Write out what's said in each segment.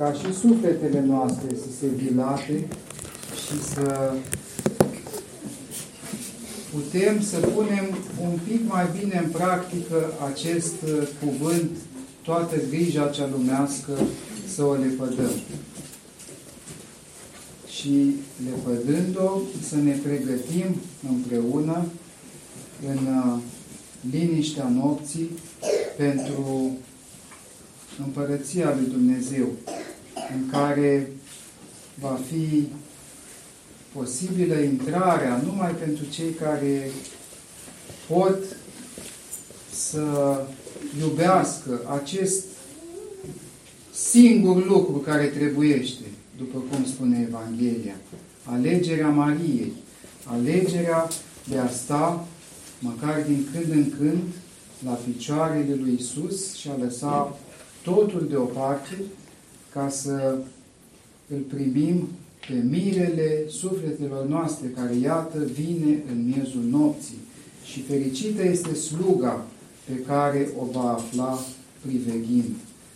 ca și sufletele noastre să se dilate și să putem să punem un pic mai bine în practică acest uh, cuvânt, toată grija cea lumească, să o lepădăm. Și lepădând-o, să ne pregătim împreună în uh, liniștea nopții pentru împărăția lui Dumnezeu, în care va fi posibilă intrarea numai pentru cei care pot să iubească acest singur lucru care trebuiește, după cum spune Evanghelia, alegerea Mariei, alegerea de a sta, măcar din când în când, la picioarele lui Isus și a lăsa totul deoparte ca să îl primim pe mirele sufletelor noastre, care, iată, vine în miezul nopții. Și fericită este sluga pe care o va afla priveghind.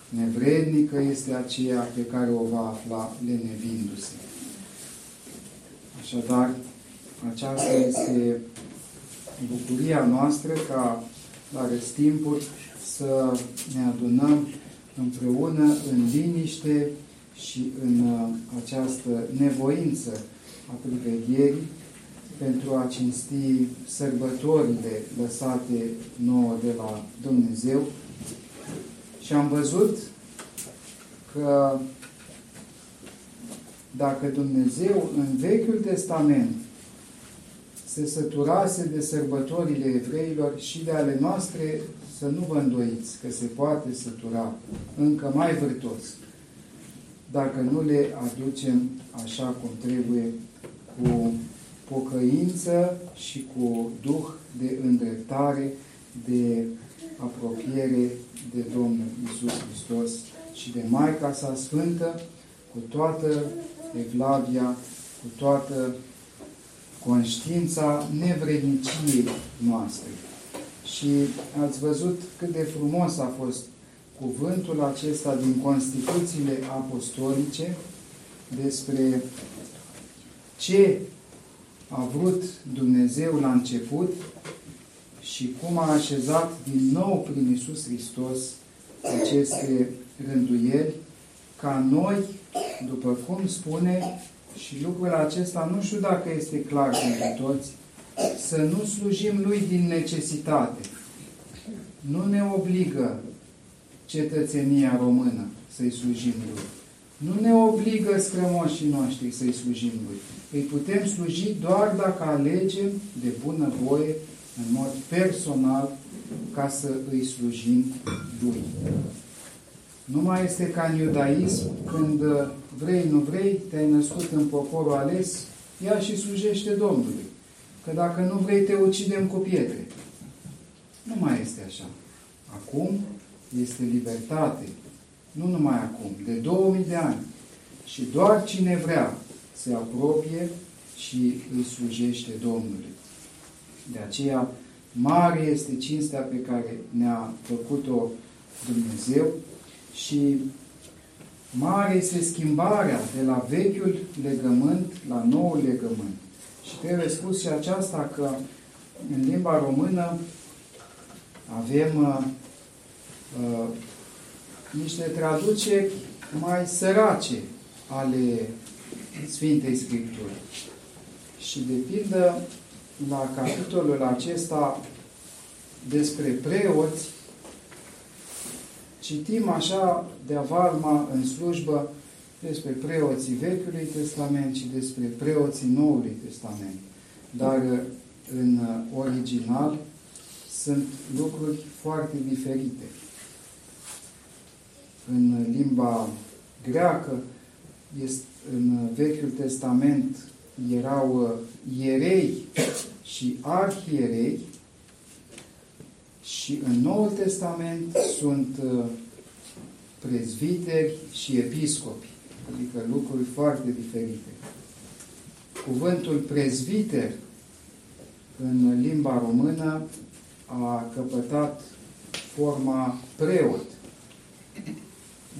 Nevrednică este aceea pe care o va afla lenevindu-se. Așadar, aceasta este bucuria noastră ca la răstimpuri să ne adunăm împreună în liniște și în uh, această nevoință a privegherii pentru a cinsti sărbătorile lăsate nouă de la Dumnezeu. Și am văzut că dacă Dumnezeu în Vechiul Testament se săturase de sărbătorile evreilor și de ale noastre, să nu vă îndoiți că se poate sătura încă mai vârtos dacă nu le aducem așa cum trebuie, cu pocăință și cu duh de îndreptare, de apropiere de Domnul Isus Hristos și de Maica sa Sfântă, cu toată evlavia, cu toată conștiința nevredniciei noastre. Și ați văzut cât de frumos a fost cuvântul acesta din Constituțiile Apostolice despre ce a vrut Dumnezeu la început și cum a așezat din nou prin Isus Hristos aceste rânduieli, ca noi, după cum spune, și lucrul acesta nu știu dacă este clar pentru toți, să nu slujim Lui din necesitate. Nu ne obligă cetățenia română să-i slujim Lui. Nu ne obligă strămoșii noștri să-i slujim Lui. Îi putem sluji doar dacă alegem de bună voie, în mod personal, ca să îi slujim Lui. Nu mai este ca în iudaism, când vrei, nu vrei, te-ai născut în poporul ales, ia și slujește Domnului. Că dacă nu vrei, te ucidem cu pietre. Nu mai este așa. Acum este libertate. Nu numai acum, de 2000 de ani. Și doar cine vrea se apropie și îi slujește Domnului. De aceea, mare este cinstea pe care ne-a făcut-o Dumnezeu și mare este schimbarea de la vechiul legământ la noul legământ. Și trebuie spus și aceasta că în limba română avem uh, uh, niște traduceri mai sărace ale Sfintei Scripturi. Și de pildă, la capitolul acesta despre preoți, citim așa de avalma în slujbă despre preoții Vechiului Testament și despre preoții Noului Testament. Dar în original sunt lucruri foarte diferite în limba greacă, este, în Vechiul Testament erau uh, ierei și arhierei și în Noul Testament sunt uh, prezbiteri și episcopi, adică lucruri foarte diferite. Cuvântul prezbiter în limba română a căpătat forma preot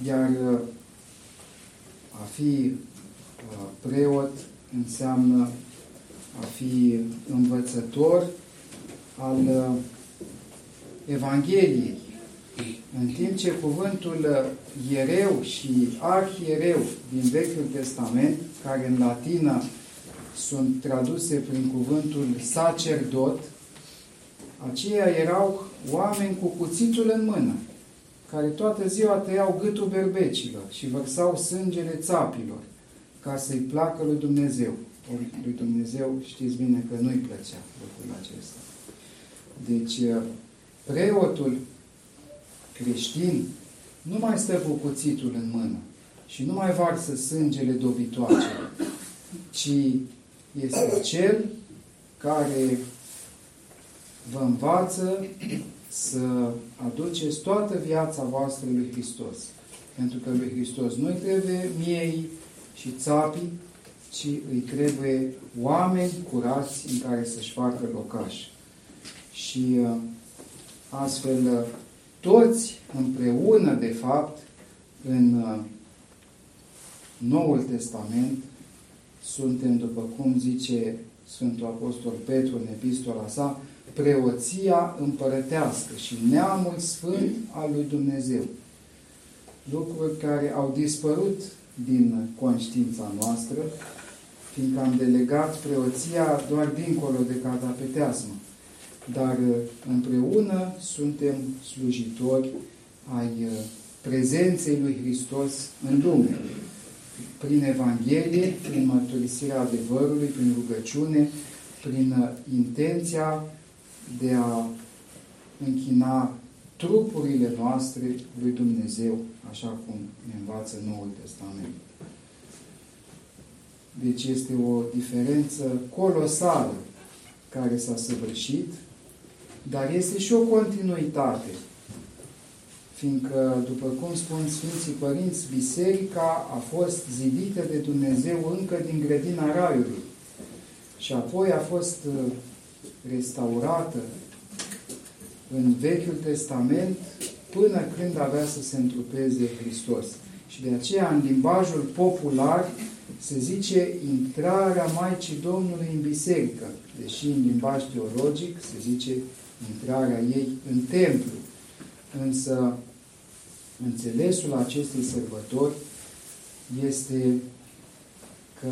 iar uh, fi uh, preot înseamnă a fi învățător al uh, Evangheliei. În timp ce cuvântul iereu și arhiereu din Vechiul Testament, care în latină sunt traduse prin cuvântul sacerdot, aceia erau oameni cu cuțitul în mână, care toată ziua tăiau gâtul berbecilor și vărsau sângele țapilor, ca să-i placă lui Dumnezeu. Ori lui Dumnezeu știți bine că nu-i plăcea lucrul acesta. Deci, preotul creștin nu mai stă cu cuțitul în mână și nu mai varsă sângele dobitoace, ci este cel care vă învață să aduceți toată viața voastră lui Hristos. Pentru că lui Hristos nu îi trebuie miei și țapii, ci îi trebuie oameni curați în care să-și facă locaș. Și uh, astfel uh, toți împreună, de fapt, în uh, Noul Testament, suntem, după cum zice Sfântul Apostol Petru în epistola sa, preoția împărătească și neamul sfânt al lui Dumnezeu. Lucruri care au dispărut din conștiința noastră, fiindcă am delegat preoția doar dincolo de catapeteasmă. Dar împreună suntem slujitori ai prezenței lui Hristos în lume prin Evanghelie, prin mărturisirea adevărului, prin rugăciune, prin uh, intenția de a închina trupurile noastre lui Dumnezeu, așa cum ne învață Noul Testament. Deci este o diferență colosală care s-a săvârșit, dar este și o continuitate fiindcă, după cum spun Sfinții Părinți, Biserica a fost zidită de Dumnezeu încă din grădina Raiului și apoi a fost uh, restaurată în Vechiul Testament până când avea să se întrupeze Hristos. Și de aceea, în limbajul popular, se zice intrarea Maicii Domnului în biserică, deși în limbaj teologic se zice intrarea ei în templu. Însă, înțelesul acestei sărbători este că,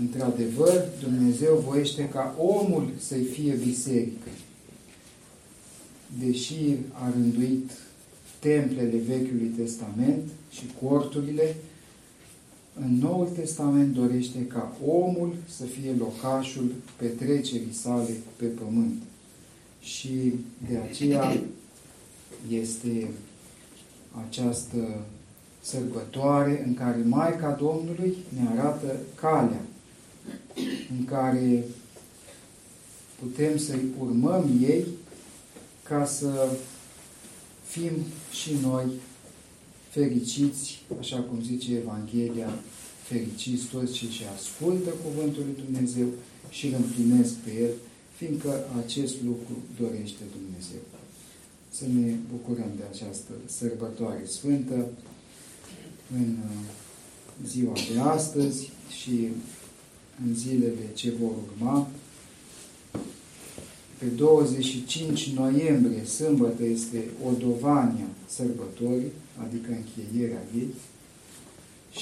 într-adevăr, Dumnezeu voiește ca omul să-i fie biserică. Deși a rânduit templele Vechiului Testament și corturile, în Noul Testament dorește ca omul să fie locașul petrecerii sale pe pământ. Și de aceea este această sărbătoare în care Maica Domnului ne arată calea, în care putem să-i urmăm ei ca să fim și noi fericiți, așa cum zice Evanghelia, fericiți toți cei ce ascultă Cuvântul lui Dumnezeu și îl împlinesc pe El, fiindcă acest lucru dorește Dumnezeu să ne bucurăm de această sărbătoare sfântă în uh, ziua de astăzi și în zilele ce vor urma. Pe 25 noiembrie, sâmbătă, este Odovania sărbătorii, adică încheierea ei,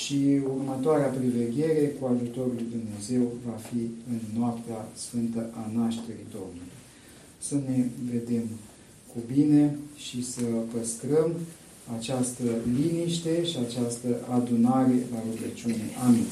și următoarea priveghere cu ajutorul lui Dumnezeu va fi în noaptea sfântă a nașterii Domnului. Să ne vedem cu bine și să păstrăm această liniște și această adunare la rugăciune. Amin.